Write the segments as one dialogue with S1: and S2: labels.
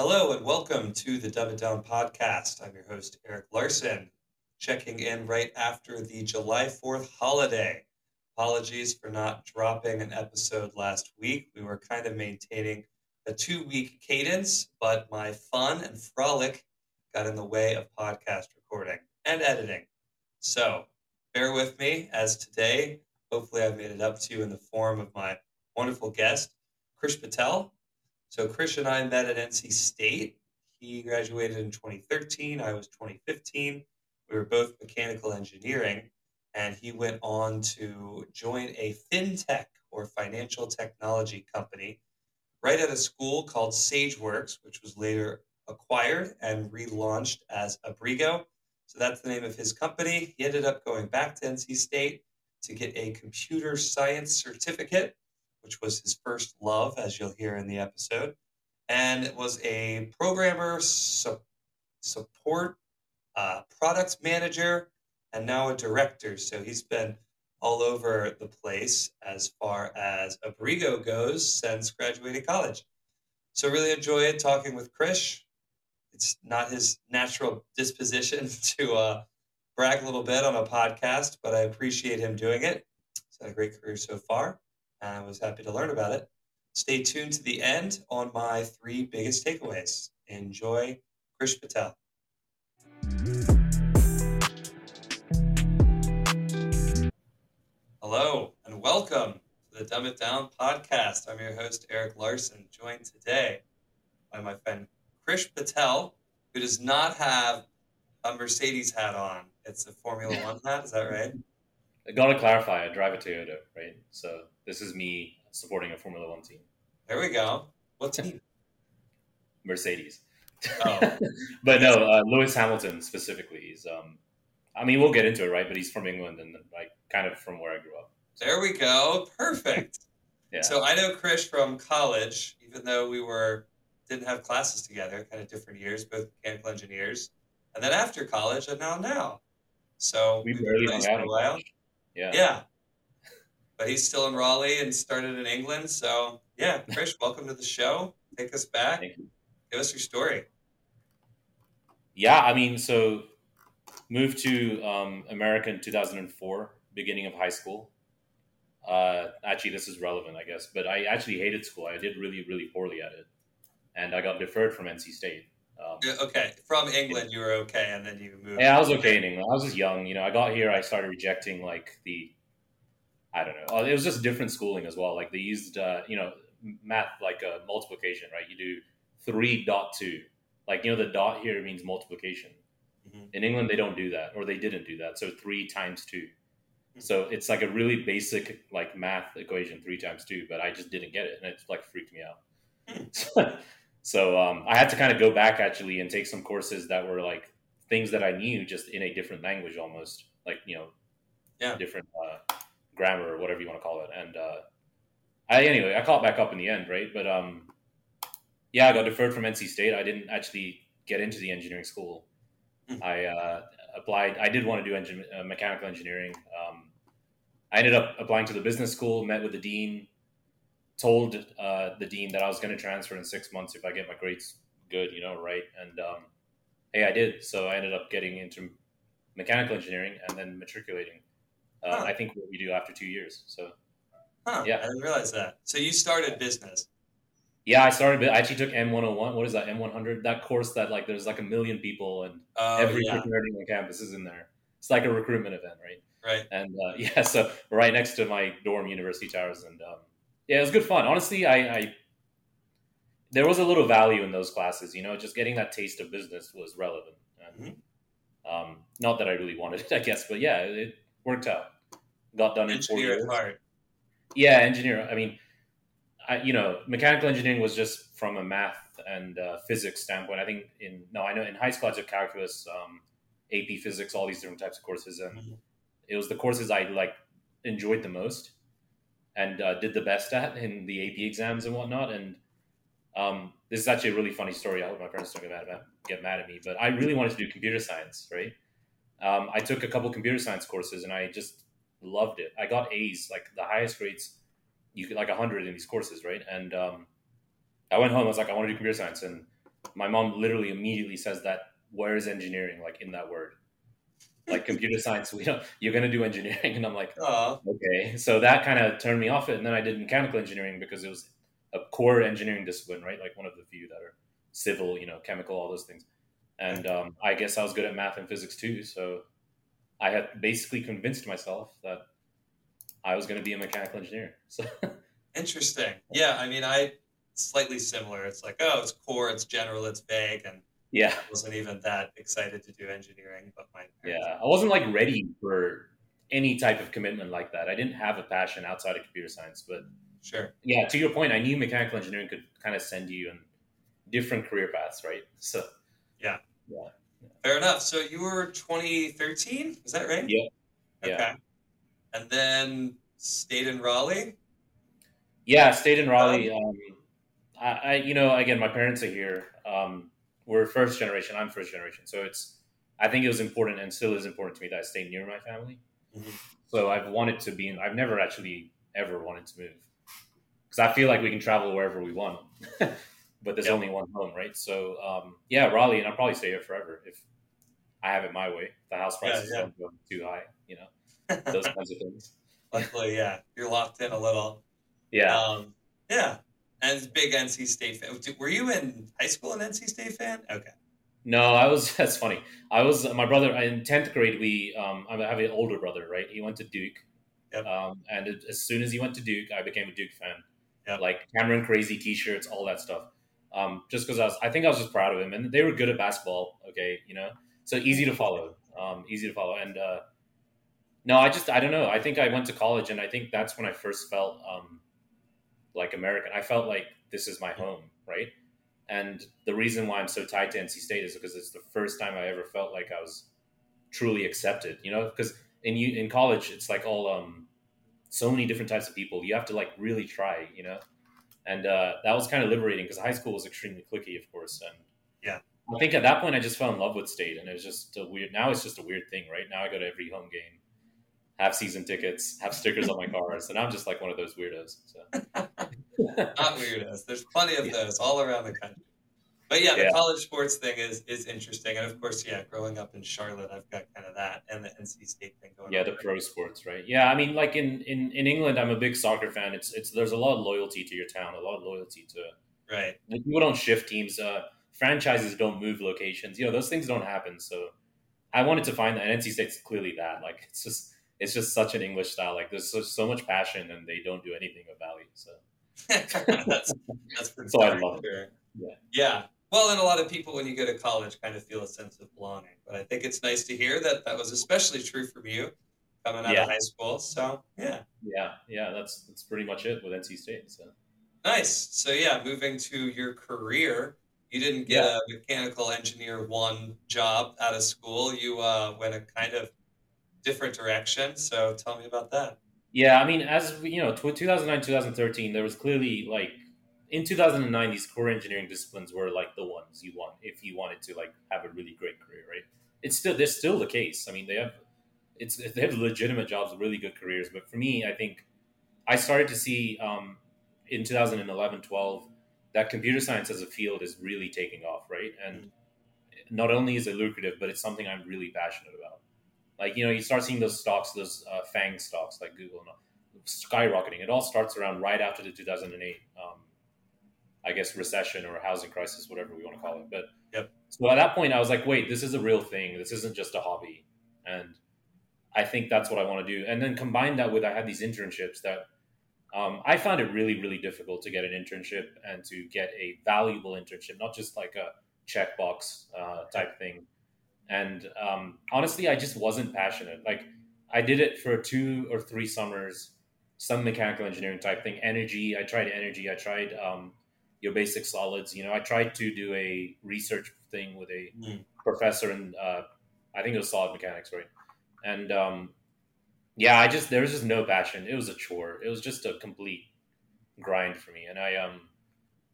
S1: Hello and welcome to the Dumb It Down podcast. I'm your host, Eric Larson, checking in right after the July 4th holiday. Apologies for not dropping an episode last week. We were kind of maintaining a two week cadence, but my fun and frolic got in the way of podcast recording and editing. So bear with me as today, hopefully, I've made it up to you in the form of my wonderful guest, Krish Patel. So Krish and I met at NC State. He graduated in 2013. I was 2015. We were both mechanical engineering, and he went on to join a fintech or financial technology company right at a school called SageWorks, which was later acquired and relaunched as Abrigo. So that's the name of his company. He ended up going back to NC State to get a computer science certificate which was his first love, as you'll hear in the episode, and it was a programmer, su- support, uh, product manager, and now a director. So he's been all over the place as far as Abrigo goes since graduating college. So really enjoyed talking with Krish. It's not his natural disposition to uh, brag a little bit on a podcast, but I appreciate him doing it. He's had a great career so far and I was happy to learn about it. Stay tuned to the end on my three biggest takeaways. Enjoy Krish Patel. Hello and welcome to the Dumb It Down podcast. I'm your host, Eric Larson, joined today by my friend Krish Patel, who does not have a Mercedes hat on. It's a Formula One hat, is that right?
S2: I gotta clarify, I drive a Toyota, right? So this is me supporting a Formula One team.
S1: There we go. What team?
S2: Mercedes. Oh. but no, uh, Lewis Hamilton specifically. He's, um, I mean, we'll get into it, right? But he's from England and like kind of from where I grew up.
S1: There we go. Perfect. yeah. So I know Krish from college, even though we were didn't have classes together, kind of different years, both mechanical engineers. And then after college, and now now. So
S2: we've barely hung out a while.
S1: Yeah. Yeah but he's still in Raleigh and started in England. So yeah, Krish, welcome to the show. Take us back. Give us your story.
S2: Yeah, I mean, so moved to um, America in 2004, beginning of high school. Uh, actually, this is relevant, I guess, but I actually hated school. I did really, really poorly at it, and I got deferred from NC State.
S1: Okay, from England, you were okay, and then you moved.
S2: Yeah, I was okay in England. I was just young, you know. I got here, I started rejecting like the I don't know. It was just different schooling as well. Like they used, uh, you know, math like uh, multiplication, right? You do three dot two. Like you know, the dot here means multiplication. Mm-hmm. In England, they don't do that, or they didn't do that. So three times 2 mm-hmm. So it's like a really basic like math equation, three times two. But I just didn't get it, and it like freaked me out. Mm. So um, I had to kind of go back actually and take some courses that were like things that I knew just in a different language, almost like you know,
S1: yeah,
S2: different. Uh, grammar or whatever you want to call it. And uh, I anyway, I caught back up in the end, right? But um, yeah, I got deferred from NC State. I didn't actually get into the engineering school. Mm-hmm. I uh, applied. I did want to do engine, uh, mechanical engineering. Um, I ended up applying to the business school. Met with the dean. Told uh, the dean that I was going to transfer in six months if I get my grades good, you know, right? And um, hey, I did. So I ended up getting into mechanical engineering and then matriculating uh, huh. I think what we do after two years. So,
S1: huh. yeah, I didn't realize that. So you started business.
S2: Yeah, I started. I actually took M101. What is that? M100. That course that like there's like a million people and oh, every yeah. on campus is in there. It's like a recruitment event, right?
S1: Right.
S2: And uh, yeah, so right next to my dorm, University Towers, and um, yeah, it was good fun. Honestly, I, I there was a little value in those classes. You know, just getting that taste of business was relevant. And, mm-hmm. um, not that I really wanted it, I guess, but yeah, it, worked out. Got done in four years. Yeah, engineer. I mean, I, you know, mechanical engineering was just from a math and uh, physics standpoint. I think in no, I know in high school I took calculus, um, AP physics, all these different types of courses, and mm-hmm. it was the courses I like enjoyed the most and uh, did the best at in the AP exams and whatnot. And um, this is actually a really funny story. I hope my parents don't get mad, get mad at me, but I really wanted to do computer science, right? um, I took a couple computer science courses and I just loved it. I got A's, like the highest grades. You could like hundred in these courses, right? And um, I went home. I was like, I want to do computer science. And my mom literally immediately says that where is engineering like in that word like computer science we don't you're going to do engineering. And i'm like
S1: Oh,
S2: okay. So that kind of turned me off it. And then i did mechanical engineering because it was a core engineering discipline right? Like one of the few that are civil you know chemical all those things. And um, i guess i was good at math and physics too. So i had basically convinced myself that i was going to be a mechanical engineer. So
S1: interesting. Yeah, I mean, I slightly similar. It's like, oh, it's core, it's general, it's vague, and
S2: yeah
S1: I wasn't even that excited to do engineering. But my parents-
S2: yeah i wasn't like ready for any type of commitment like that i didn't have a passion outside of computer science but
S1: sure.
S2: yeah to your point i knew mechanical engineering could kind of send you in different career paths right so Yeah. Yeah.
S1: Fair enough. So you were 2013, is that right?
S2: Yeah.
S1: Okay.
S2: Yeah.
S1: And then stayed in Raleigh.
S2: Yeah, stayed in Raleigh. Um, I, I, you know, again, my parents are here. Um, we're first generation. I'm first generation, so it's. I think it was important, and still is important to me that I stay near my family.
S1: Mhm.
S2: So I've wanted to be in. I've never actually ever wanted to move because I feel like we can travel wherever we want, but there's
S1: Yep.
S2: only one home, right? So um, yeah, Raleigh, and I'll probably stay here forever if I have it my way. The house
S1: Yeah,
S2: prices
S1: yeah.
S2: don't go too high, you know, those kinds of things.
S1: Luckily, yeah, you're locked in a little.
S2: Yeah.
S1: Um, yeah. And big NC State fan. Were you in high school an NC State fan? Okay.
S2: No, I was. That's funny. I was my brother in tenth grade. We, um, I have an older brother, right? He went to Duke,
S1: Yep.
S2: um, and it, as soon as he went to Duke, I became a Duke fan.
S1: Yep.
S2: Like Cameron crazy T-shirts, all that stuff. Um, just because I was, I think I was just proud of him, and they were good at basketball. Okay, you know, so easy to follow, um, easy to follow. And uh, no, I just, I don't know. I think I went to college, and I think that's when I first felt um, like American. I felt like this is my home, right? And the reason why I'm so tied to NC State is because it's the first time I ever felt like I was truly accepted. You know, because in you in college, it's like all um, so many different types of people. You have to like really try. You know, and uh, that was kind of liberating because high school was extremely clicky, of course. And
S1: Yeah.
S2: I think at that point I just fell in love with State, and it was just a weird. Now it's just a weird thing, right? Now I go to every home game, have season tickets, have stickers on my cars, and I'm just like one of those weirdos. So.
S1: Not weirdos. There's plenty of
S2: Yeah.
S1: those all around the country. But yeah, the
S2: Yeah.
S1: college sports thing is is interesting, and of course, yeah, growing up in Charlotte, I've got kind of that and the NC State thing going. On.
S2: Yeah,
S1: on.
S2: the pro sports, right? Yeah, I mean, like in, in, in England, I'm a big soccer fan. It's it's there's a lot of loyalty to your town, a lot of loyalty to
S1: right.
S2: like, people don't shift teams. Uh, franchises don't move locations. You know, those things don't happen. So I wanted to find that, and NC State's clearly that. Like it's just it's just such an English style. Like there's so, so much passion, and they don't do anything of value. So
S1: that's that's for
S2: So I love it. Yeah.
S1: Yeah. Well, and a lot of people when you go to college kind of feel a sense of belonging. But I think it's nice to hear that that was especially true from you coming out
S2: Yeah.
S1: of high school. So yeah,
S2: yeah, yeah, that's that's pretty much it with NC State. So
S1: nice. So yeah, moving to your career, you didn't get a mechanical engineer one job out of school. You uh, went a kind of different direction. So tell me about that.
S2: Yeah, I mean, as you know, tw 2009, 2013, there was clearly like in 2009, these core engineering disciplines were like the ones you want if you wanted to like have a really great career, right? It's still they're still the case. I mean, they have it's they have legitimate jobs, really good careers. But for me, I think I started to see um, in 2011, 12 that computer science as a field is really taking off, right? And not only is it lucrative, but it's something I'm really passionate about. Like you know, you start seeing those stocks, those uh, FANG stocks like Google, and skyrocketing. It all starts around right after the 2008, um, I guess, recession or housing crisis, whatever we want to call it. But
S1: Yep.
S2: so at that point, I was like, wait, this is a real thing. This isn't just a hobby, and I think that's what I want to do. And then combine that with I had these internships that um, I found it really, really difficult to get an internship and to get a valuable internship, not just like a checkbox uh, type thing. And um, honestly, I just wasn't passionate. Like I did it for two or three summers, some mechanical engineering type thing. Energy, I tried energy. I tried um, your basic solids. You know, I tried to do a research thing with a
S1: Mm.
S2: professor in, uh, I think it was solid mechanics, right? And um, yeah, I just there was just no passion. It was a chore. It was just a complete grind for me. And I um,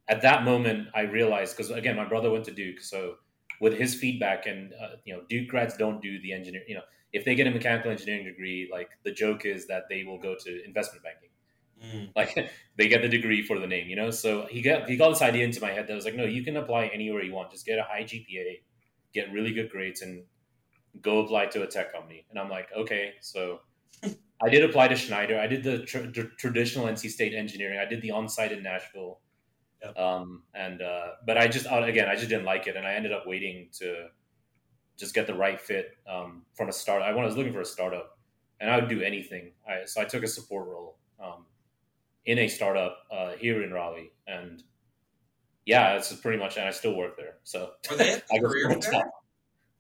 S2: at that moment, I realized because again, my brother went to Duke, so with his feedback and uh, you know, Duke grads don't do the engineer. You know, if they get a mechanical engineering degree, like the joke is that they will go to investment banking.
S1: Mm.
S2: Like they get the degree for the name, you know. So he got he got this idea into my head that was like, no, you can apply anywhere you want. Just get a high GPA, get really good grades, and go apply to a tech company. And I'm like, okay. So I did apply to Schneider. I did the tr- tr- traditional NC State engineering. I did the on-site in Nashville.
S1: Yep.
S2: Um, and uh, but I just uh, again I just didn't like it, and I ended up waiting to just get the right fit um, from a start. I was looking for a startup, and I would do anything. I, so I took a support role um, in a startup uh, here in Raleigh, and yeah, it's pretty much. And I still work there. So
S1: Were they at the career fair?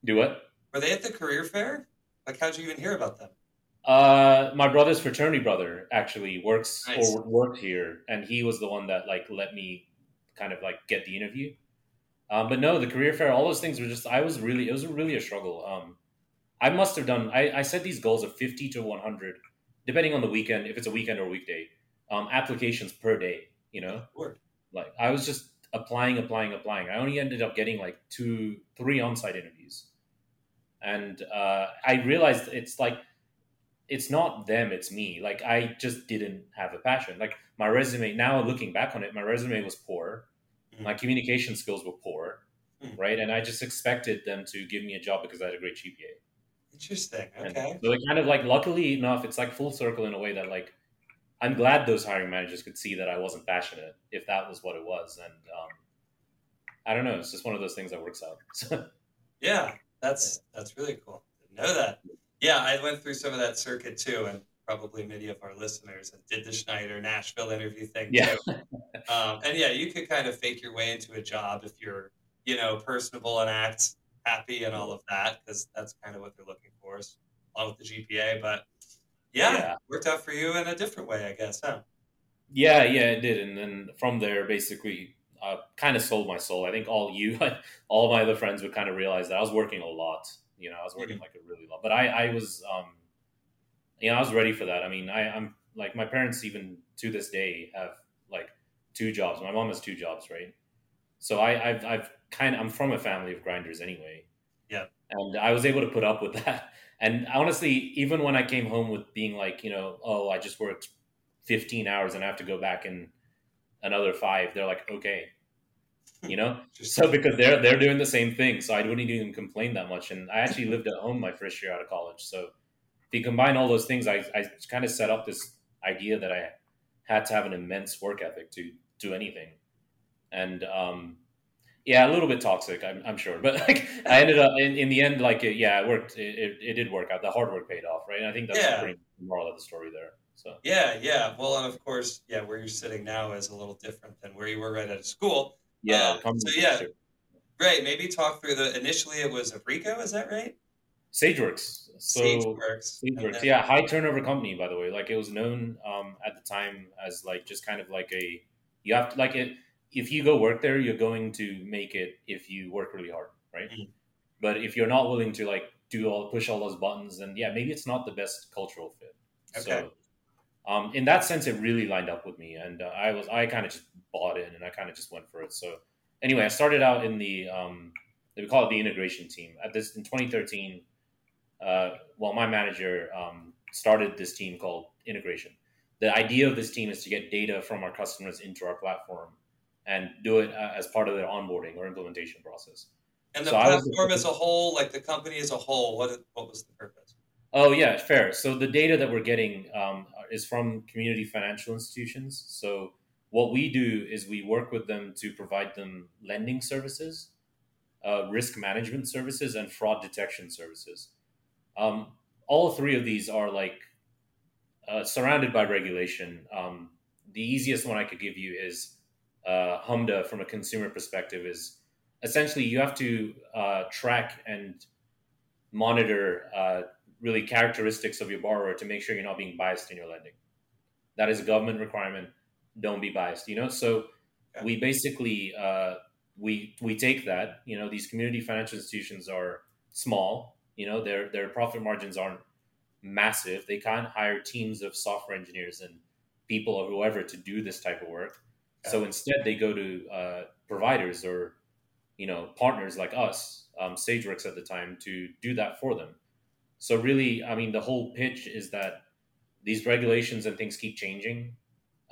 S2: Do what?
S1: Were they at the career fair? Like, how'd you even hear about them?
S2: Uh, my brother's fraternity brother actually works
S1: Nice.
S2: or worked here, and he was the one that like let me kind of like get the interview. Um, but no, the career fair, all those things were just. I was really, it was really a struggle. Um, I must have done. I, I set these goals of fifty to one hundred, depending on the weekend, if it's a weekend or a weekday, um, applications per day. You know, like I was just applying, applying, applying. I only ended up getting like two, three on-site interviews, and uh, I realized it's like it's not them, it's me. Like I just didn't have a passion. Like my resume now, looking back on it, my resume was poor.
S1: Mhm.
S2: My communication skills were poor,
S1: Mhm.
S2: right? And I just expected them to give me a job because I had a great GPA.
S1: Interesting.
S2: And
S1: Okay.
S2: so it kind of like, luckily enough, it's like full circle in a way that like, I'm glad those hiring managers could see that I wasn't passionate if that was what it was. And um, I don't know, it's just one of those things that works out. So,
S1: Yeah, that's that's really cool. Didn't know that. Yeah, I went through some of that circuit too, and probably many of our listeners did the Schneider Nashville interview thing
S2: yeah.
S1: too. Um, and yeah, you could kind of fake your way into a job if you're, you know, personable and act happy and all of that, because that's kind of what they're looking for, along with the GPA. But yeah,
S2: Yeah.
S1: worked out for you in a different way, I guess, huh?
S2: Yeah, yeah, it did, and then from there, basically, uh, kind of sold my soul. I think all you, all my other friends would kind of realize that I was working a lot. You know, I was working like a really lot, but I, I was, um, you know, I was ready for that. I mean, I, I'm like my parents even to this day have like two jobs. My mom has two jobs, right? So I, I've, I've kind of, I'm from a family of grinders anyway.
S1: Yeah.
S2: and I was able to put up with that. And honestly, even when I came home with being like, you know, oh, I just worked 15 hours and I have to go back in another five, they're like, okay, you know? So because they're they're doing the same thing, so I wouldn't even complain that much. And I actually lived at home my first year out of college. So if you combine all those things, I, I kind of set up this idea that I had to have an immense work ethic to do anything. And um, yeah, a little bit toxic, I'm, I'm sure, but like I ended up in, in the end, like it, yeah, it worked. It, it, it did work out. The hard work paid off, right? And I think that's
S1: Yeah.
S2: the moral of the story there. So
S1: yeah, yeah. Well, and of course, yeah, where you're sitting now is a little different than where you were right out of school.
S2: Yeah,
S1: Um, so yeah. Right. Maybe talk through the initially it was Abrigo, is that right?
S2: SageWorks. So
S1: SageWorks.
S2: SageWorks,
S1: then-
S2: yeah, high turnover company by the way. Like it was known um, at the time as like just kind of like a you have to like it. If you go work there, you're going to make it if you work really hard, right?
S1: Mhm.
S2: But if you're not willing to like do all push all those buttons, then yeah, maybe it's not the best cultural fit.
S1: Okay.
S2: So, um, in that sense, it really lined up with me, and uh, I was I kind of just bought in, and I kind of just went for it. So anyway, I started out in the um, we call it the integration team. At this in 2013, uh, well, my manager um, started this team called integration. The idea of this team is to get data from our customers into our platform and do it uh, as part of their onboarding or implementation process.
S1: And the
S2: So I was-
S1: platform as a whole, like the company as a whole, what what was the purpose?
S2: Oh yeah, fair. So the data that we're getting um, is from community financial institutions. So what we do is we work with them to provide them lending services, uh, risk management services, and fraud detection services. Um, all three of these are like uh, surrounded by regulation. Um, the easiest one I could give you is uh, HMDA from a consumer perspective is essentially you have to uh, track and monitor uh, really characteristics of your borrower to make sure you're not being biased in your lending. That is a government requirement. Don't be biased. You know, so
S1: Okay.
S2: we basically uh, we we take that. You know, these community financial institutions are small. You know, their their profit margins aren't massive. They can't hire teams of software engineers and people or whoever to do this type of work. So instead, they go to uh, providers or you know partners like us, um, SageWorks at the time, to do that for them. So really, I mean, the whole pitch is that these regulations and things keep changing,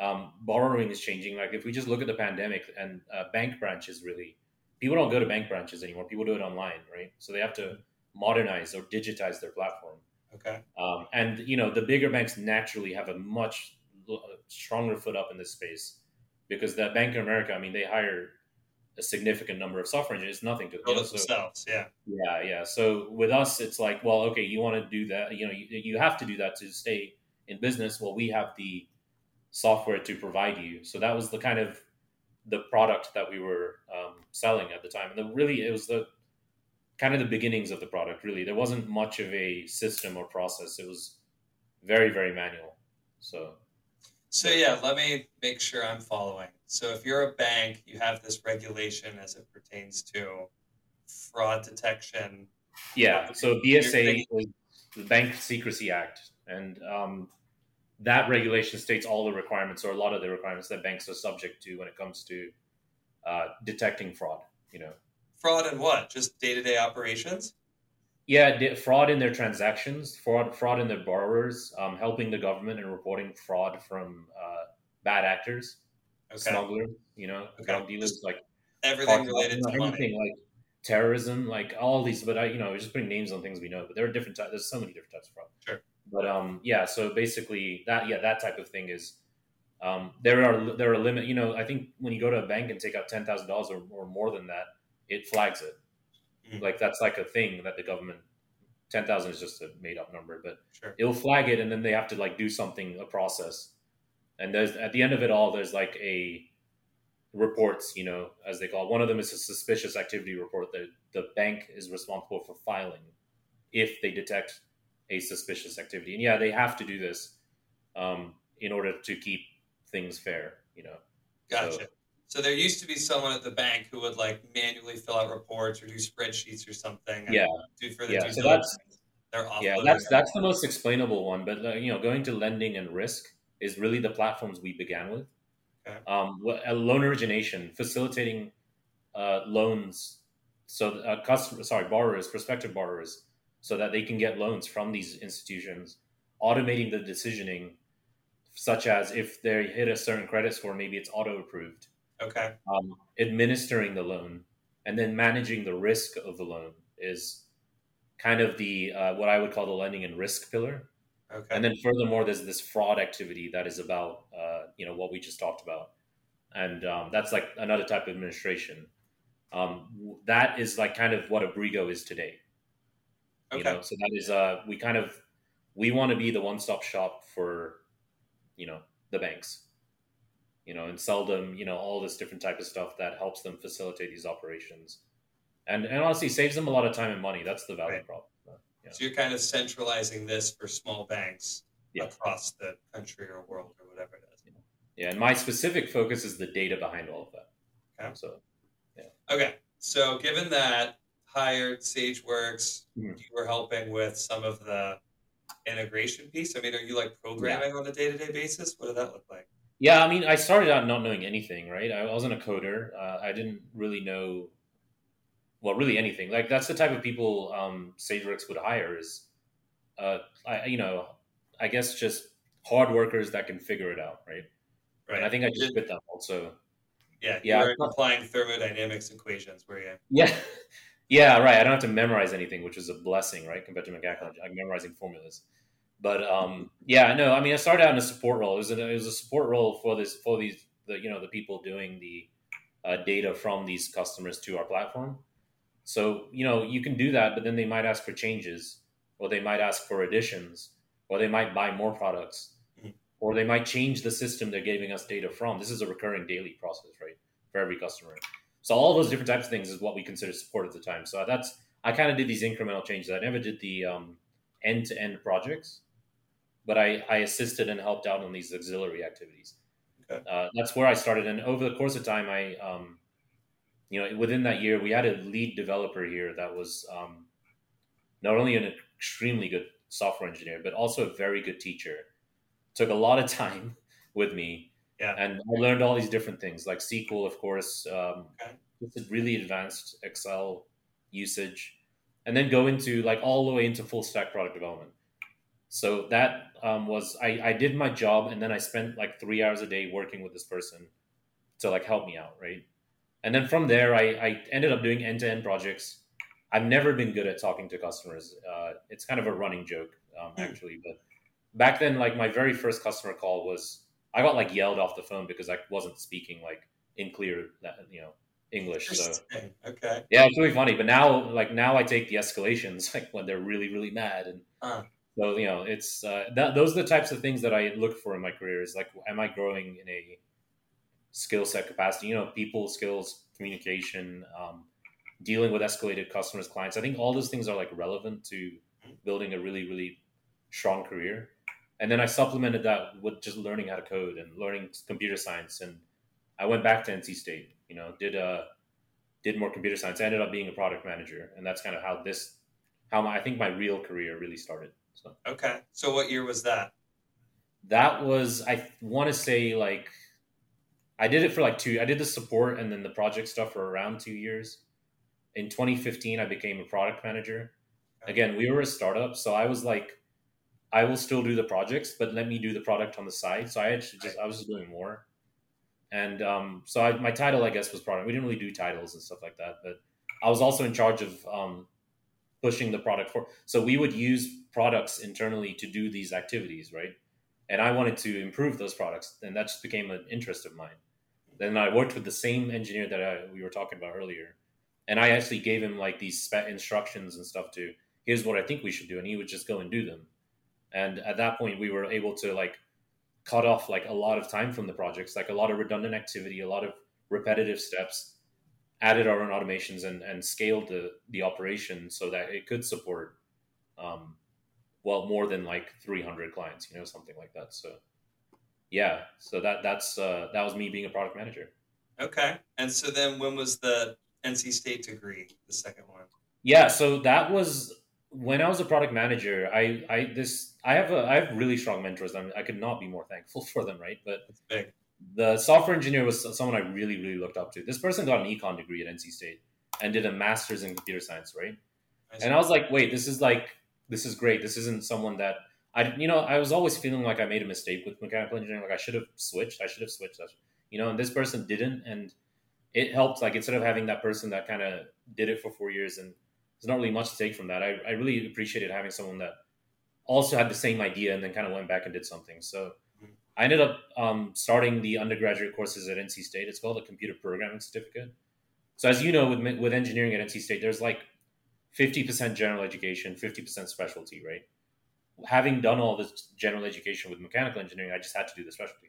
S2: um, borrowing is changing. Like if we just look at the pandemic and uh, bank branches, really, people don't go to bank branches anymore. People do it online, right? So they have to modernize or digitize their platform.
S1: Okay.
S2: Um, and you know, the bigger banks naturally have a much stronger foot up in this space because that Bank of America, I mean, they hire a significant number of software engineers. Nothing to
S1: build it themselves. Yeah.
S2: Yeah, yeah. So with us, it's like, well, okay, you want to do that. You know, you, you have to do that to stay in business. Well, we have the software to provide you. So that was the kind of the product that we were um, selling at the time, and the, really it was the kind of the beginnings of the product. Really, there wasn't much of a system or process. It was very very manual. So.
S1: So yeah, let me make sure I'm following. So if you're a bank, you have this regulation as it pertains to fraud detection.
S2: Yeah. So BSA is the Bank Secrecy Act, and um, that regulation states all the requirements or a lot of the requirements that banks are subject to when it comes to uh, detecting fraud. You know,
S1: fraud and what? Just day to day operations.
S2: Yeah, fraud in their transactions, fraud, fraud in their borrowers, um, helping the government and reporting fraud from uh, bad actors, okay. smugglers, you know, okay. drug dealers, like
S1: everything related to
S2: anything money. like terrorism, like all these. But I, you know, we're just putting names on things we know. But there are different types. There's so many different types of fraud.
S1: Sure.
S2: But um, yeah. So basically, that yeah, that type of thing is. Um, there are there are limit. You know, I think when you go to a bank and take out ten thousand dollars or more than that, it flags it. Mm-hmm. Like that's like a thing that the government. Ten thousand is just a made up number, but
S1: sure.
S2: it'll flag it, and then they have to like do something, a process, and there's at the end of it all, there's like a reports, you know, as they call it. One of them is a suspicious activity report that the bank is responsible for filing if they detect a suspicious activity. And yeah, they have to do this um, in order to keep things fair, you know.
S1: Gotcha. So, so, there used to be someone at the bank who would like manually fill out reports or do spreadsheets or something.
S2: yeah.
S1: Do further
S2: yeah. So that's yeah, that's that's the most explainable one. But uh, you know, going to lending and risk is really the platforms we began with.
S1: Okay.
S2: Um, loan origination, facilitating uh, loans, so uh, customer, sorry, borrowers, prospective borrowers, so that they can get loans from these institutions, automating the decisioning, such as if they hit a certain credit score, maybe it's auto approved.
S1: Okay.
S2: Um, administering the loan and then managing the risk of the loan is kind of the uh, what I would call the lending and risk pillar.
S1: Okay.
S2: And then furthermore, there's this fraud activity that is about uh, you know what we just talked about, and um, that's like another type of administration. Um, that is like kind of what Abrigo is today.
S1: Okay.
S2: You know, so that is uh, we kind of we want to be the one stop shop for you know the banks, you know, and sell them you know all this different type of stuff that helps them facilitate these operations, and and honestly saves them a lot of time and money. That's the value right. prop.
S1: Yeah. So you're kind of centralizing this for small banks yeah. across the country or world or whatever it is.
S2: Yeah, and my specific focus is the data behind all of that.
S1: Okay.
S2: So, yeah.
S1: Okay. So given that hired SageWorks, mm-hmm. you were helping with some of the integration piece. I mean, are you like programming yeah. on a day to day basis? What did that look like?
S2: Yeah, I mean, I started out not knowing anything, right? I wasn't a coder. Uh, I didn't really know, well, really anything. Like that's the type of people um, SageWorks would hire is, uh, I, you know, I guess just hard workers that can figure it out, right?
S1: Right.
S2: And I think I just fit that also.
S1: Yeah, yeah. You're applying thermodynamics equations, were you?
S2: Yeah, Yeah, right. I don't have to memorize anything, which is a blessing, right? Compared to McGackle, I'm memorizing formulas. But um, yeah, no. I mean, I started out in a support role. It was, a, it was a support role for this for these the you know the people doing the uh, data from these customers to our platform. So you know you can do that, but then they might ask for changes, or they might ask for additions, or they might buy more products, mm-hmm. or they might change the system they're giving us data from. This is a recurring daily process, right, for every customer. So all those different types of things is what we consider support at the time. So that's I kind of did these incremental changes. I never did the end to end projects, but I, I assisted and helped out on these auxiliary activities.
S1: Okay.
S2: Uh, that's where I started. And over the course of time, I, um, you know, within that year, we had a lead developer here that was um, not only an extremely good software engineer, but also a very good teacher. Took a lot of time with me
S1: yeah.
S2: And I learned all these different things, like SQL, of course, um,
S1: okay.
S2: just really advanced Excel usage, and then go into like all the way into full stack product development. So that um, was I, I did my job and then I spent like three hours a day working with this person to like help me out, right? And then from there, I, I ended up doing end to end projects. I've never been good at talking to customers. Uh, it's kind of a running joke, um, actually. But back then, like my very first customer call was I got like yelled off the phone because I wasn't speaking like in clear, you know, English. So
S1: okay,
S2: yeah, it's really funny. But now, like now, I take the escalations like when they're really really mad, and uh. So you know, it's uh, that those are the types of things that I look for in my career. Is like, am I growing in a skill set capacity? You know, people skills, communication, um, dealing with escalated customers, clients. I think all those things are like relevant to building a really really strong career. And then I supplemented that with just learning how to code and learning computer science and I went back to NC State. You know, did uh did more computer science. I ended up being a product manager, and that's kind of how this how my, I think my real career really started. So
S1: okay, so what year was that?
S2: That was I want to say like I did it for like two. I did the support and then the project stuff for around two years. In 2015, I became a product manager. Again, we were a startup, so I was like, I will still do the projects, but let me do the product on the side. So I actually just I was just doing more. And um, so I, my title, I guess, was product. We didn't really do titles and stuff like that, but I was also in charge of um, pushing the product for. So we would use products internally to do these activities, right? And I wanted to improve those products, and that just became an interest of mine. Then I worked with the same engineer that I, we were talking about earlier, and I actually gave him like these instructions and stuff to. Here's what I think we should do, and he would just go and do them. And at that point, we were able to like cut off like a lot of time from the projects, like a lot of redundant activity, a lot of repetitive steps, added our own automations and, and scaled the, the operation so that it could support, um, well, more than like 300 clients, you know, something like that. So yeah, so that, that's, uh, that was me being a product manager.
S1: Okay. And so then when was the NC State degree, the second one?
S2: Yeah. So that was when I was a product manager, I, I, this, I have a I have really strong mentors. I, could not be more thankful for them, right? But the software engineer was someone I really really looked up to. This person got an econ degree at NC State and did a master's in computer science, right? I and I was like, wait, this is like this is great. This isn't someone that I you know I was always feeling like I made a mistake with mechanical engineering. Like I should have switched. I should have switched. You know, and this person didn't, and it helped. Like instead of having that person that kind of did it for four years and there's not really much to take from that. I, I really appreciated having someone that also had the same idea and then kind of went back and did something. So. I ended up um, starting the undergraduate courses at NC State. It's called a computer programming certificate. So as you know, with with engineering at NC State, there's like 50% general education, 50% specialty, right? Having done all this general education with mechanical engineering, I just had to do the specialty.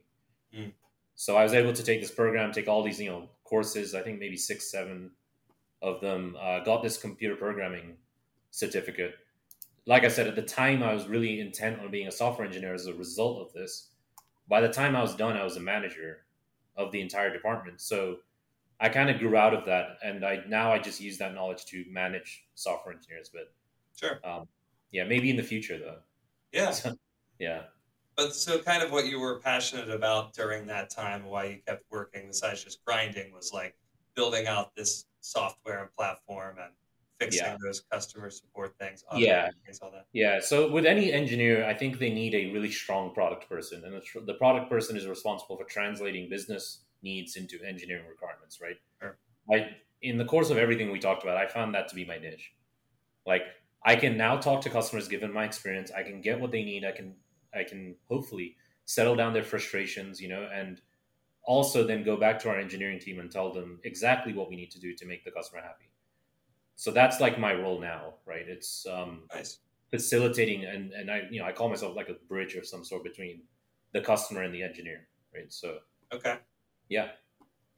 S2: Mm. So I was able to take this program, take all these, you know, courses. I think maybe six, seven of them. Uh, got this computer programming certificate, like I said, at the time, I was really intent on being a software engineer as a result of this. By the time I was done, I was a manager of the entire department. So I kind of grew out of that, and I now I just use that knowledge to manage software engineers. But
S1: sure,
S2: um, yeah, maybe in the future though.
S1: Yeah,
S2: yeah.
S1: But so, kind of what you were passionate about during that time, why you kept working besides just grinding, was like building out this software and platform and fixing yeah. those customer support things.
S2: Yeah, things, all that. Yeah. So with any engineer, I think they need a really strong product person, and the, the product person is responsible for translating business needs into engineering requirements. Right.
S1: Sure.
S2: I in the course of everything we talked about, I found that to be my niche. Like I can now talk to customers given my experience. I can get what they need. I can I can hopefully settle down their frustrations, you know, and also then go back to our engineering team and tell them exactly what we need to do to make the customer happy so that's like my role now, right? It's um,
S1: nice.
S2: facilitating, and and I you know I call myself like a bridge of some sort between the customer and the engineer, right? So
S1: okay,
S2: yeah.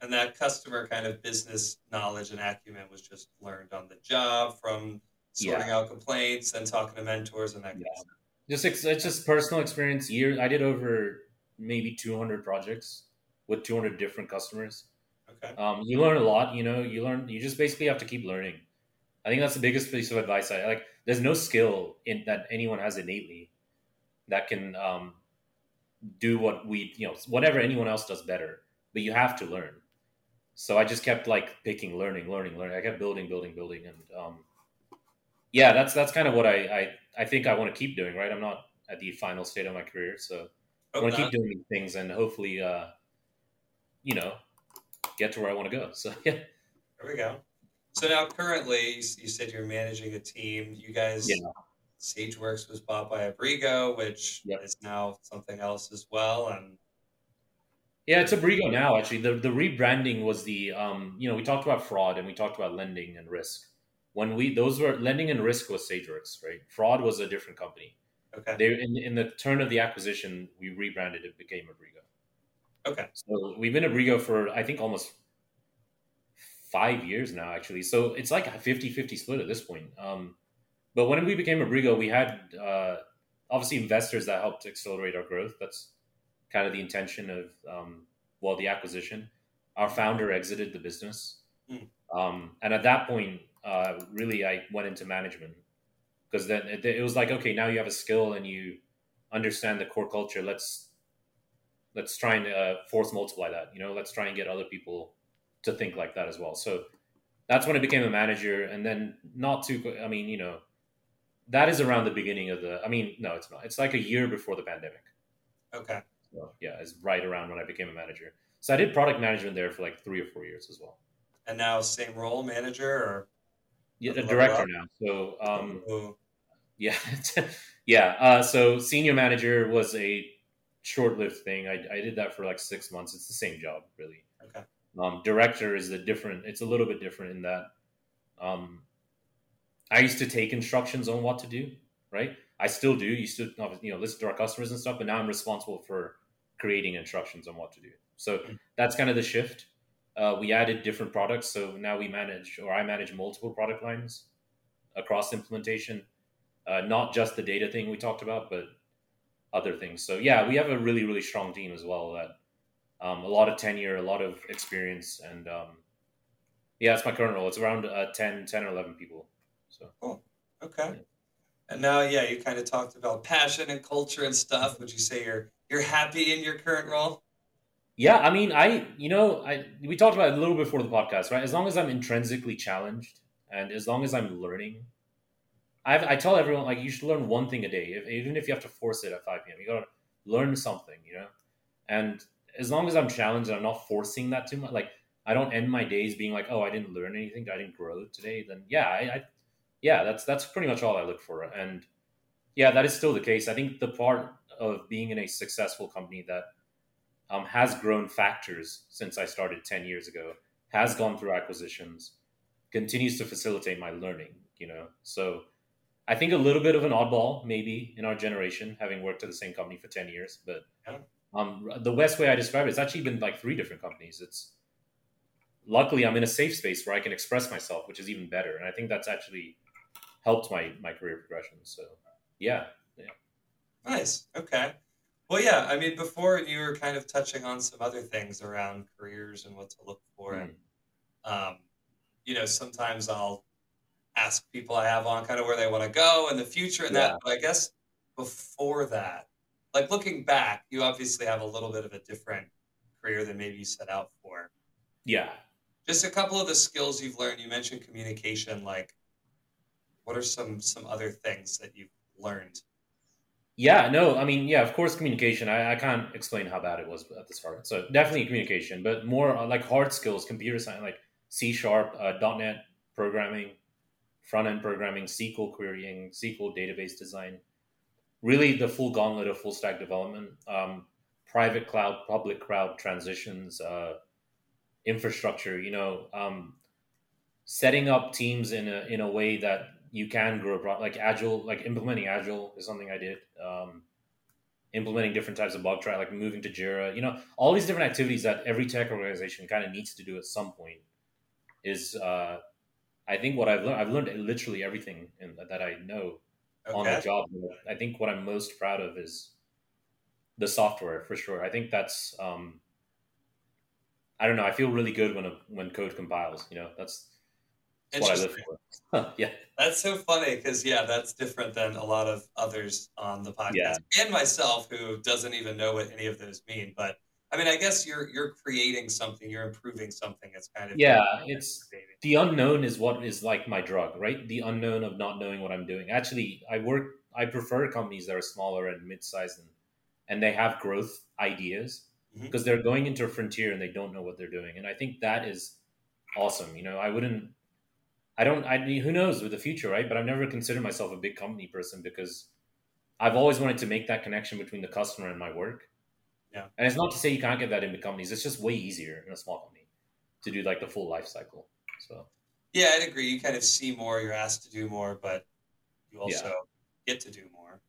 S1: And that customer kind of business knowledge and acumen was just learned on the job from sorting yeah. out complaints and talking to mentors and that kind yeah. of stuff.
S2: Just it's just personal experience. Year I did over maybe 200 projects with 200 different customers.
S1: Okay.
S2: Um, you learn a lot. You know, you learn. You just basically have to keep learning. I think that's the biggest piece of advice. I like. There's no skill in that anyone has innately that can um, do what we, you know, whatever anyone else does better. But you have to learn. So I just kept like picking, learning, learning, learning. I kept building, building, building, and um, yeah, that's that's kind of what I, I I think I want to keep doing. Right. I'm not at the final state of my career. So I want to keep doing these things and hopefully, uh, you know, get to where I want to go. So yeah,
S1: There we go. So now, currently, you said you're managing a team. You guys,
S2: Yeah.
S1: SageWorks was bought by Abrigo, which
S2: Yep.
S1: is now something else as well. And
S2: yeah, it's Abrigo now. Actually, the the rebranding was the um, you know, we talked about fraud and we talked about lending and risk. When we those were lending and risk was SageWorks, right? Fraud was a different company.
S1: okay,
S2: They in in the turn of the acquisition, we rebranded it became Abrigo.
S1: okay,
S2: So we've been Abrigo for I think almost five years now, actually. So it's like a 50-50 split at this point. Um, but when we became Abrigo, we had uh, obviously investors that helped accelerate our growth. That's kind of the intention of um, well, the acquisition. Our founder exited the business,
S1: Hmm.
S2: um, and at that point, uh, really, I went into management because then it, it was like, okay, now you have a skill and you understand the core culture. Let's let's try and uh, force multiply that. You know, let's try and get other people to think like that as well. So that's when I became a manager, and then not too. I mean, you know, that is around the beginning of the. I mean, no, it's not. It's like a year before the pandemic.
S1: okay.
S2: So yeah, it's right around when I became a manager. So I did product management there for like three or four years as well.
S1: And now, same role, manager or
S2: Yeah, a director now. So um,
S1: Ooh,
S2: Yeah, yeah. Uh, so senior manager was a short-lived thing. I, I did that for like six months. It's the same job, really.
S1: Okay.
S2: Um, director is the different. It's a little bit different in that. Um, I used to take instructions on what to do. Right. I still do. You still you know listen to our customers and stuff, but now I'm responsible for creating instructions on what to do. So that's kind of the shift. Uh, we added different products, so now we manage, or I manage multiple product lines across implementation uh, not just the data thing we talked about, but other things. So yeah, we have a really really strong team as well. That um, a lot of tenure, a lot of experience, and um, yeah, it's my current role. It's around uh, 10, 10 or eleven people. So
S1: okay.
S2: Yeah.
S1: And now, yeah, you kind of talked about passion and culture and stuff. Would you say you're you're happy in your current role?
S2: yeah, I mean, I you know, I we talked about it a little before the podcast, right? As long as I'm intrinsically challenged, and as long as I'm learning. I've, I tell everyone like you should learn one thing a day, if, even if you have to force it at five p.m. You gotta learn something, you know. And as long as I'm challenged, and I'm not forcing that too much. Like I don't end my days being like, oh, I didn't learn anything, I didn't grow today. Then yeah, I, I yeah, that's that's pretty much all I look for. And yeah, that is still the case. I think the part of being in a successful company that um, has grown factors since I started ten years ago, has gone through acquisitions, continues to facilitate my learning. You know, so I think a little bit of an oddball, maybe in our generation, having worked at the same company for ten years. But
S1: Yeah.
S2: Um, the best way I describe it, it's actually been like three different companies. It's luckily I'm in a safe space where I can express myself, which is even better, and I think that's actually helped my my career progression. So yeah,
S1: Nice. Okay. Well, yeah. I mean, before you were kind of touching on some other things around careers and what to look for,
S2: Mm.
S1: and um, you know, sometimes I'll ask people I have on kind of where they want to go in the future and
S2: Yeah.
S1: that. But I guess before that, like looking back, you obviously have a little bit of a different career than maybe you set out for.
S2: yeah.
S1: Just a couple of the skills you've learned. You mentioned communication. Like, what are some some other things that you've learned?
S2: Yeah, no, I mean, yeah, of course, communication. I, I can't explain how bad it was at the start. So definitely communication, but more uh, like hard skills, computer science, like C sharp, uh, .NET programming, front end programming, SQL querying, SQL database design. Really, the full gauntlet of full stack development. Um, private cloud, public cloud transitions, uh, infrastructure. You know, um, setting up teams in a in a way that you can grow like agile like implementing agile is something i did um, implementing different types of bug track like moving to jira you know all these different activities that every tech organization kind of needs to do at some point is uh, i think what i've learned i've learned literally everything in, that i know on the job i think what i'm most proud of is the software for sure i think that's um, i don't know i feel really good when a, when code compiles you know that's, that's what i live for yeah
S1: That's so funny because yeah, that's different than a lot of others on the podcast
S2: Yeah.
S1: and myself who doesn't even know what any of those mean. But I mean, I guess you're you're creating something, you're improving something. It's kind of
S2: yeah. It's the unknown is what is like my drug, right? The unknown of not knowing what I'm doing. Actually, I work. I prefer companies that are smaller and mid-sized and and they have growth ideas
S1: Mhm.
S2: because they're going into a frontier and they don't know what they're doing. And I think that is awesome. You know, I wouldn't. I don't. I mean, who knows with the future, right? But I've never considered myself a big company person because I've always wanted to make that connection between the customer and my work.
S1: Yeah.
S2: And it's not to say you can't get that in big companies. It's just way easier in a small company to do like the full life cycle. So
S1: Yeah, I'd agree. You kind of see more, you're asked to do more, but you also get to do more.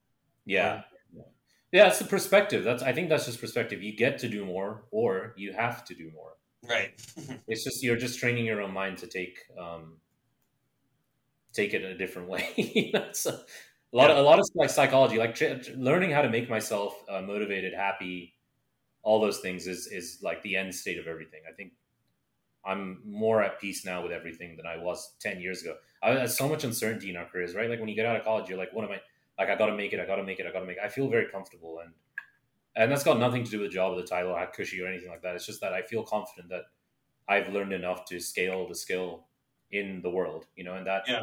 S2: yeah. Yeah, yeah it's the perspective. That's I think that's just perspective. You get to do more or you have to do more.
S1: Right.
S2: It's just you're just training your own mind to take um take it in a different way. That's a, a lot of a lot of like psychology, like tr- learning how to make myself uh, motivated, happy, all those things is is like the end state of everything. I think I'm more at peace now with everything than I was ten years ago. I had so much uncertainty in our careers, right? Like when you get out of college, you're like, what am I? Like I got to make it. I got to make it. I got to make. It. I feel very comfortable, and and that's got nothing to do with the job or the title or how cushy or anything like that. It's just that I feel confident that I've learned enough to scale the skill in the world, you know, and that
S1: Yeah.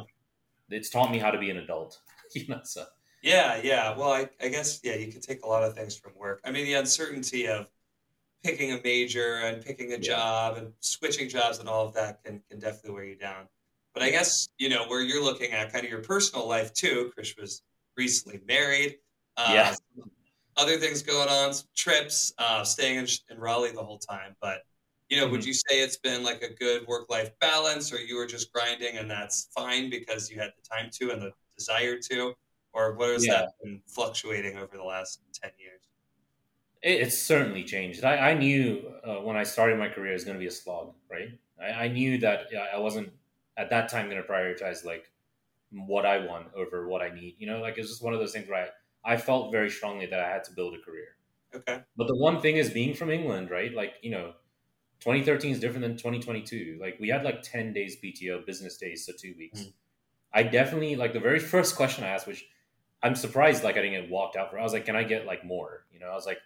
S2: it's taught me how to be an adult. you know, so
S1: Yeah, yeah. Well, I, I guess, yeah, you could take a lot of things from work. I mean, the uncertainty of picking a major and picking a
S2: Yeah.
S1: job and switching jobs and all of that can, can definitely wear you down. But I guess, you know, where you're looking at kind of your personal life too, Krish was recently married. Uh,
S2: Yeah.
S1: Other things going on, trips, uh, staying in, in Raleigh the whole time. But, you know, would
S2: Mhm.
S1: you say it's been like a good work life balance or you were just grinding and that's fine because you had the time to and the desire to? Or what has
S2: Yeah.
S1: that been fluctuating over the last 10 years?
S2: It, it's certainly changed. I, I knew uh, when I started my career it was going to be a slog, right? I, I knew that I wasn't at that time going to prioritize like what I want over what I need. You know, like it's just one of those things where I, I felt very strongly that I had to build a career.
S1: Okay.
S2: But the one thing is being from England, right? Like, you know, 2013 is different than 2022. Like, we had like 10 days PTO, business days, so two weeks.
S1: Mm.
S2: I definitely, like, the very first question I asked, which I'm surprised, like, I didn't get walked out for, I was like, can I get like more? You know, I was like,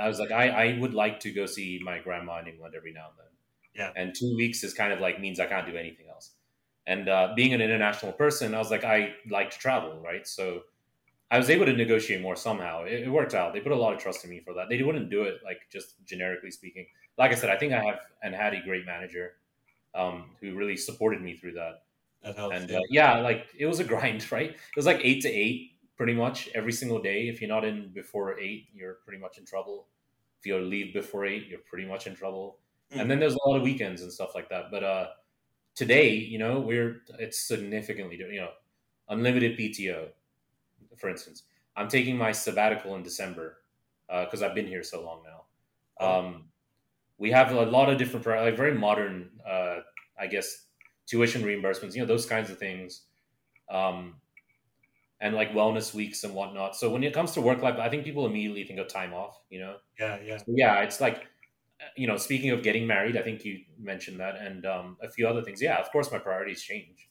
S2: I was like, I, I would like to go see my grandma in England every now and then.
S1: Yeah.
S2: And two weeks is kind of like means I can't do anything else. And uh, being an international person, I was like, I like to travel, right? So I was able to negotiate more somehow. It, it worked out. They put a lot of trust in me for that. They wouldn't do it like just generically speaking. Like I said, I think I have and had a great manager um, who really supported me through that.
S1: That helps.
S2: And
S1: yeah.
S2: uh, yeah, like it was a grind, right? It was like eight to eight pretty much every single day. If you're not in before eight, you're pretty much in trouble. If you leave before eight, you're pretty much in trouble.
S1: Hmm.
S2: And then there's a lot of weekends and stuff like that. But uh, today, you know, we're it's significantly different. You know, unlimited PTO, for instance. I'm taking my sabbatical in December because I've been here so long now.
S1: Oh.
S2: Um, we have a lot of different, like very modern, uh, I guess, tuition reimbursements. You know, those kinds of things. Um, and like wellness weeks and whatnot. So when it comes to work life, I think people immediately think of time off. You know,
S1: yeah, yeah.
S2: yeah, it's like, you know, speaking of getting married, I think you mentioned that, and um, a few other things. Yeah, of course, my priorities change.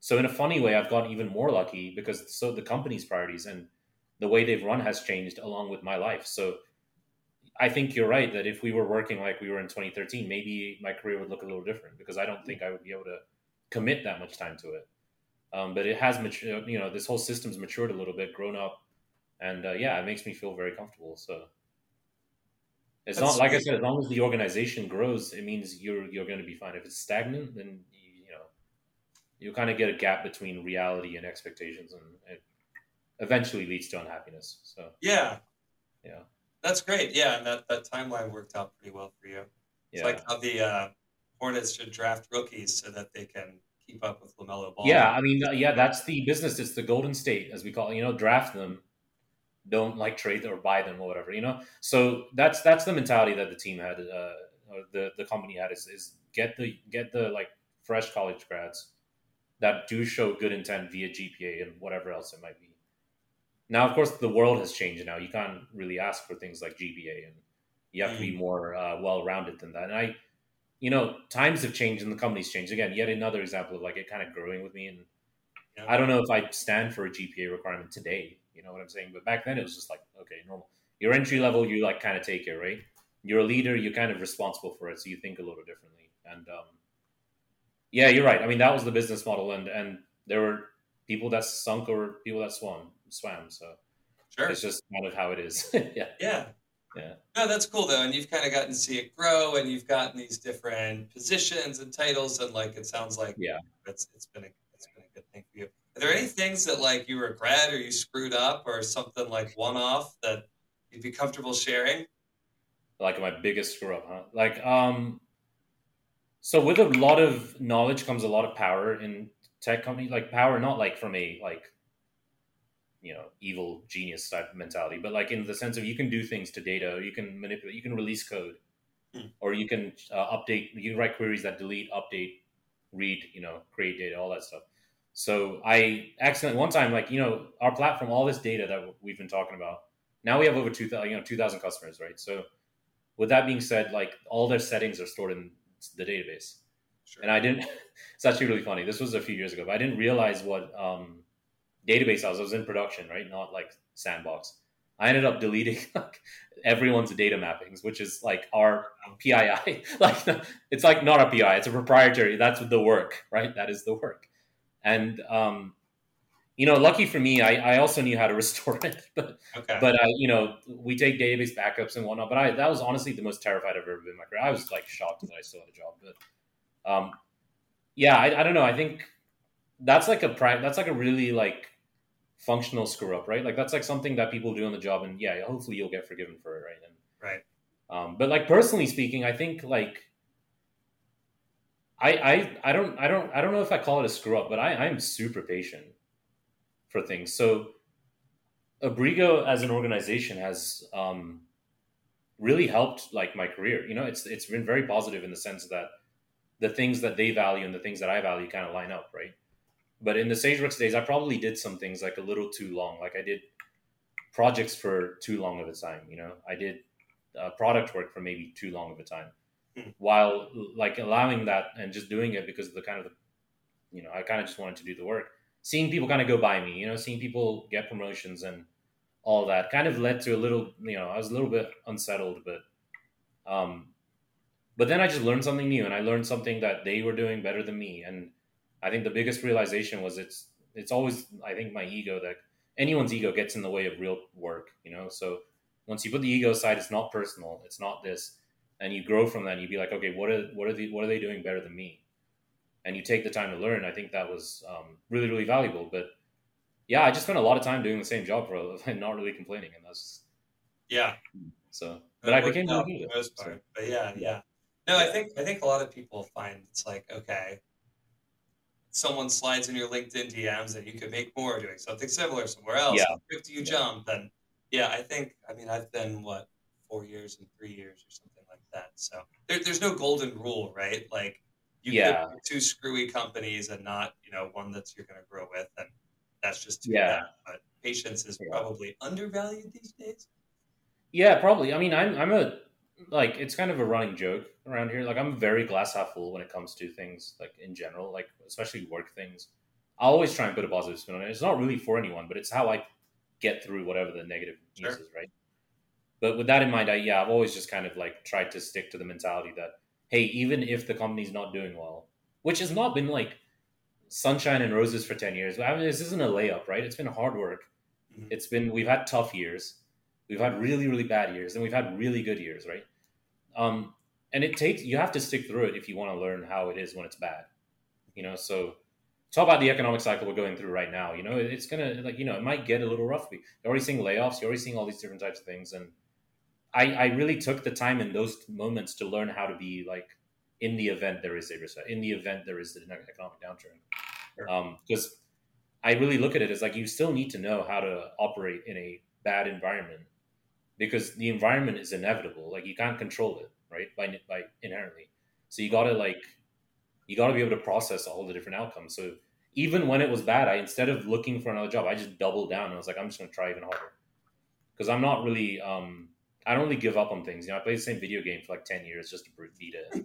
S2: So in a funny way, I've gotten even more lucky because so the company's priorities and the way they've run has changed along with my life. So I think you're right that if we were working like we were in 2013, maybe my career would look a little different because I don't think I would be able to commit that much time to it. Um, but it has matured, you know, this whole system's matured a little bit, grown up, and uh, yeah, it makes me feel very comfortable. So it's
S1: That's
S2: not like I said, as long as the organization grows, it means you're you're going to be fine. If it's stagnant, then you, you know you kind of get a gap between reality and expectations, and it eventually leads to unhappiness. So
S1: Yeah.
S2: Yeah.
S1: That's great. Yeah, and that, that timeline worked out pretty well for you. It's
S2: yeah,
S1: like how the uh, Hornets should draft rookies so that they can keep up with LaMelo Ball.
S2: yeah. I mean, yeah, that's the business. It's the Golden State, as we call it. You know, draft them, don't like trade or buy them or whatever. You know, so that's that's the mentality that the team had, uh, or the the company had is, is get the get the like fresh college grads that do show good intent via GPA and whatever else it might be. Now, of course, the world has changed. Now you can't really ask for things like GPA, and you have to be more uh, well-rounded than that. And I, you know, times have changed and the company's changed. Again, yet another example of like it kind of growing with me. And
S1: Yeah.
S2: I don't know if I stand for a GPA requirement today. You know what I'm saying? But back then it was just like okay, normal. Your entry level, you like kind of take it, right? you're a leader, you're kind of responsible for it, so you think a little differently. And um, yeah, you're right. I mean, that was the business model, and and there were people that sunk or people that swam swam. So
S1: Sure.
S2: it's just kind of how it is. yeah,
S1: Yeah.
S2: Yeah.
S1: No, that's cool though, and you've kind of gotten to see it grow, and you've gotten these different positions and titles, and like it sounds like
S2: Yeah.
S1: it's it's been a it's been a good thing for you. Are there any things that like you regret or you screwed up or something like one off that you'd be comfortable sharing?
S2: like my biggest screw up, huh? Like, um, so with a lot of knowledge comes a lot of power in tech companies. Like power, not like from a like, you know, evil genius type mentality, but like in the sense of you can do things to data, you can manipulate, you can release code,
S1: Hmm.
S2: or you can uh, update. You can write queries that delete, update, read, you know, create data, all that stuff. So I accidentally one time, like you know, our platform, all this data that we've been talking about. Now we have over two thousand, you know, two thousand customers, right? So with that being said, like all their settings are stored in the database.
S1: Sure.
S2: And I didn't, it's actually really funny. This was a few years ago, but I didn't realize what um, database I was. I was in production, right? Not like sandbox. I ended up deleting like everyone's data mappings, which is like our PII. like it's like not a PI, it's a proprietary. That's the work, right? That is the work. And um, you know, lucky for me, I, I also knew how to restore it, but
S1: okay.
S2: but I, you know, we take database backups and whatnot. But I, that was honestly the most terrified I've ever been in my career. I was like shocked that I still had a job. But, um, yeah, I, I don't know. I think that's like a pri- that's like a really like functional screw up, right? Like that's like something that people do on the job, and yeah, hopefully you'll get forgiven for it, right? And
S1: right.
S2: um, but like personally speaking, I think like I, I I don't I don't I don't know if I call it a screw up, but I I'm super patient for things. So Abrigo as an organization has um, really helped like my career. You know, it's it's been very positive in the sense that the things that they value and the things that I value kind of line up, right? But in the SageWorks days, I probably did some things like a little too long. Like I did projects for too long of a time. You know, I did uh, product work for maybe too long of a time,
S1: Hmm.
S2: while like allowing that and just doing it because of the kind of the, you know, I kind of just wanted to do the work. Seeing people kind of go by me, you know, seeing people get promotions and all that kind of led to a little, you know, I was a little bit unsettled, but, um, but then I just learned something new and I learned something that they were doing better than me. And I think the biggest realization was it's, it's always, I think my ego that anyone's ego gets in the way of real work, you know? So once you put the ego aside, it's not personal. It's not this. And you grow from that and you be like, okay, what are, what are the, what are they doing better than me? And you take the time to learn. I think that was um, really, really valuable. But yeah, I just spent a lot of time doing the same job for and not really complaining. And that's
S1: Yeah.
S2: so, but I became really good
S1: for the most
S2: So,
S1: part. But yeah, yeah. No, I think I think a lot of people find it's like okay, someone slides in your LinkedIn DMs and you could make more doing something similar somewhere else.
S2: Yeah.
S1: Do you jump? And yeah, I think I mean I've been what four years and three years or something like that. So there, there's no golden rule, right? Like you
S2: Yeah.
S1: pick two screwy companies and not you know one that's you're going to grow with, and that's just too
S2: Yeah.
S1: bad. But patience is
S2: Yeah.
S1: probably undervalued these days.
S2: Yeah, probably. I mean, I'm I'm a like it's kind of a running joke around here. Like I'm very glass half full when it comes to things like in general, like especially work things. I always try and put a positive spin on it. It's not really for anyone, but it's how I get through whatever the negative news
S1: Sure.
S2: is, right? But with that in mind, I yeah, I've always just kind of like tried to stick to the mentality that hey, even if the company's not doing well, which has not been like sunshine and roses for ten years. I mean, this isn't a layup, right? It's been hard work.
S1: Mhm.
S2: It's been we've had tough years, we've had really really bad years, and we've had really good years, right? Um, and it takes you have to stick through it if you want to learn how it is when it's bad, you know. So talk about the economic cycle we're going through right now. You know, it's gonna like you know it might get a little rough. You're already seeing layoffs. You're already seeing all these different types of things, and I, I really took the time in those moments to learn how to be like in the event there is a recession, in the event there is an economic downturn,
S1: Sure.
S2: because I really look at it as like you still need to know how to operate in a bad environment because the environment is inevitable. Like you can't control it, right? By by inherently, so you gotta like you gotta be able to process all the different outcomes. So even when it was bad, I instead of looking for another job, I just doubled down. I was like, I'm just gonna try even harder because I'm not really um I don't really give up on things. You know, I played the same video game for like ten years just to beat it,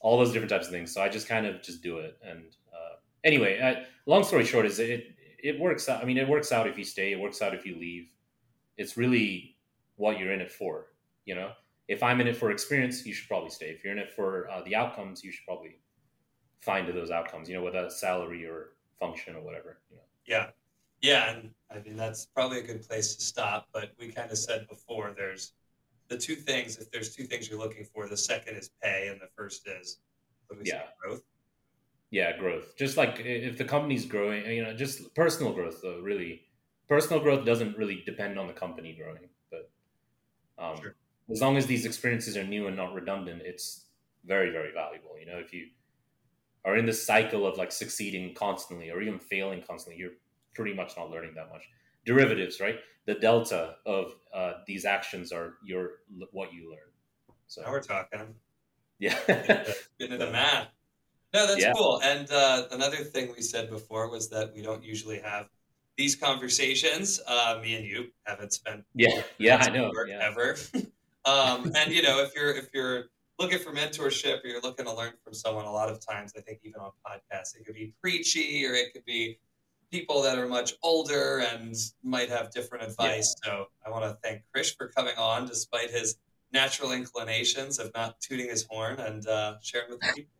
S2: all those different types of things. So I just kind of just do it. And uh, anyway, uh, long story short is it it works out. I mean, it works out if you stay. It works out if you leave. It's really what you're in it for. You know, if I'm in it for experience, you should probably stay. If you're in it for uh, the outcomes, you should probably find those outcomes. You know, whether salary or function or whatever. You know.
S1: Yeah, yeah, and I mean that's probably a good place to stop. But we kind of said before, there's the two things. If there's two things you're looking for, the second is pay, and the first is
S2: yeah
S1: growth.
S2: Yeah, growth. Just like if the company's growing, you know, just personal growth though. Really, personal growth doesn't really depend on the company growing, um, sure. as long as these experiences are new and not redundant, it's very very valuable. You know, if you are in this cycle of like succeeding constantly or even failing constantly, you're pretty much not learning that much. Derivatives, right? The delta of uh, these actions are your what you learn.
S1: So now we're talking.
S2: Yeah,
S1: into math. No, that's yeah. cool. And uh, another thing we said before was that we don't usually have these conversations. Uh, me and you haven't spent
S2: yeah yeah I know
S1: yeah. ever. um, and you know if you're if you're looking for mentorship or you're looking to learn from someone, a lot of times I think even on podcasts it could be preachy or it could be people that are much older and might have different advice. Yeah. So I want to thank Krish for coming on despite his natural inclinations of not tooting his horn and uh, sharing with people.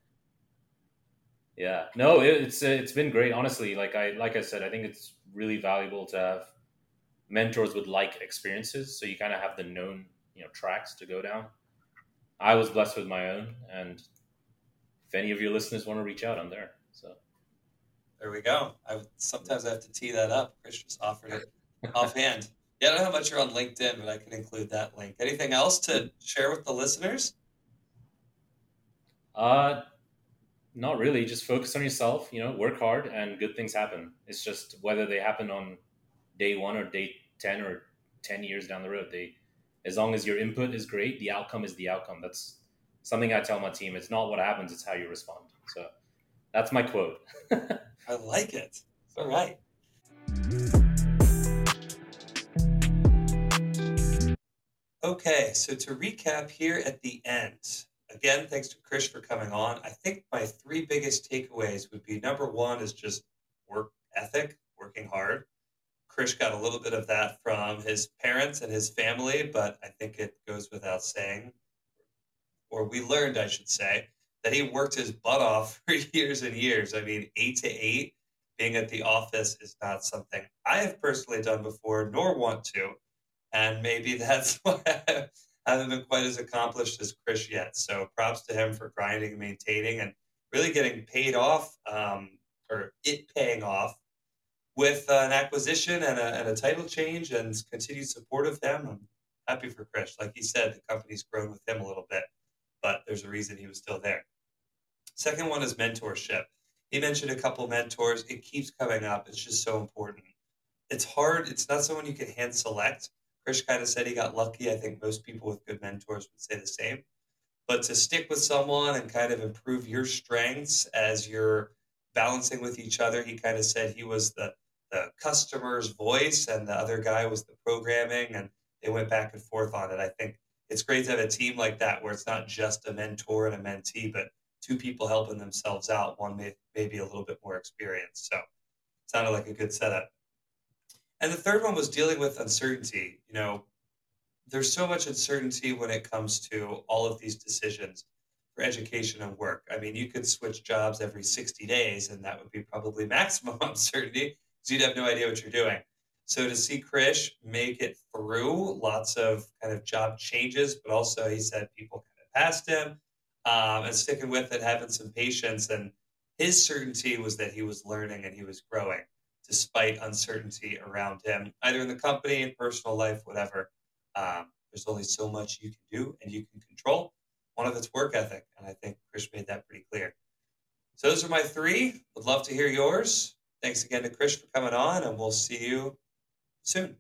S2: Yeah, no, it's it's been great. Honestly, like I like I said, I think it's really valuable to have mentors with like experiences, so you kind of have the known you know tracks to go down. I was blessed with my own, and if any of your listeners want to reach out, I'm there. So
S1: there we go. I sometimes I have to tee that up. Krish just offered it offhand. Yeah, I don't know how much you're on LinkedIn, but I can include that link. Anything else to share with the listeners?
S2: Uh, not really. Just focus on yourself. You know, work hard, and good things happen. It's just whether they happen on day one or day ten or ten years down the road. They, as long as your input is great, the outcome is the outcome. That's something I tell my team. It's not what happens; it's how you respond. So, that's my quote.
S1: I like it. All right. Okay, so to recap here at the end, again, thanks to Krish for coming on. I think my three biggest takeaways would be number one is just work ethic, working hard. Krish got a little bit of that from his parents and his family, but I think it goes without saying, or we learned, I should say, that he worked his butt off for years and years. I mean, eight to eight, being at the office is not something I have personally done before, nor want to. And maybe that's why hasn't been quite as accomplished as Krish yet. So props to him for grinding and maintaining and really getting paid off, um, or it paying off with an acquisition and a, and a title change and continued support of him. I'm happy for Krish. Like he said, the company's grown with him a little bit, but there's a reason he was still there. Second one is mentorship. He mentioned a couple mentors. It keeps coming up. It's just so important. It's hard. It's not someone you can hand select Krish kind of said he got lucky. I think most people with good mentors would say the same. But to stick with someone and kind of improve your strengths as you're balancing with each other, he kind of said he was the, the customer's voice and the other guy was the programming, and they went back and forth on it. I think it's great to have a team like that where it's not just a mentor and a mentee, but two people helping themselves out, one may, maybe a little bit more experienced. So sounded like a good setup. And the third one was dealing with uncertainty. You know, there's so much uncertainty when it comes to all of these decisions for education and work. I mean, you could switch jobs every 60 days, and that would be probably maximum uncertainty because you'd have no idea what you're doing. So to see Krish make it through lots of kind of job changes, but also he said people kind of passed him um, and sticking with it, having some patience. And his certainty was that he was learning and he was growing despite uncertainty around him, either in the company, in personal life, whatever. Um, there's only so much you can do and you can control. One of it's work ethic, and I think Krish made that pretty clear. So those are my three. Would love to hear yours. Thanks again to Krish for coming on, and we'll see you soon.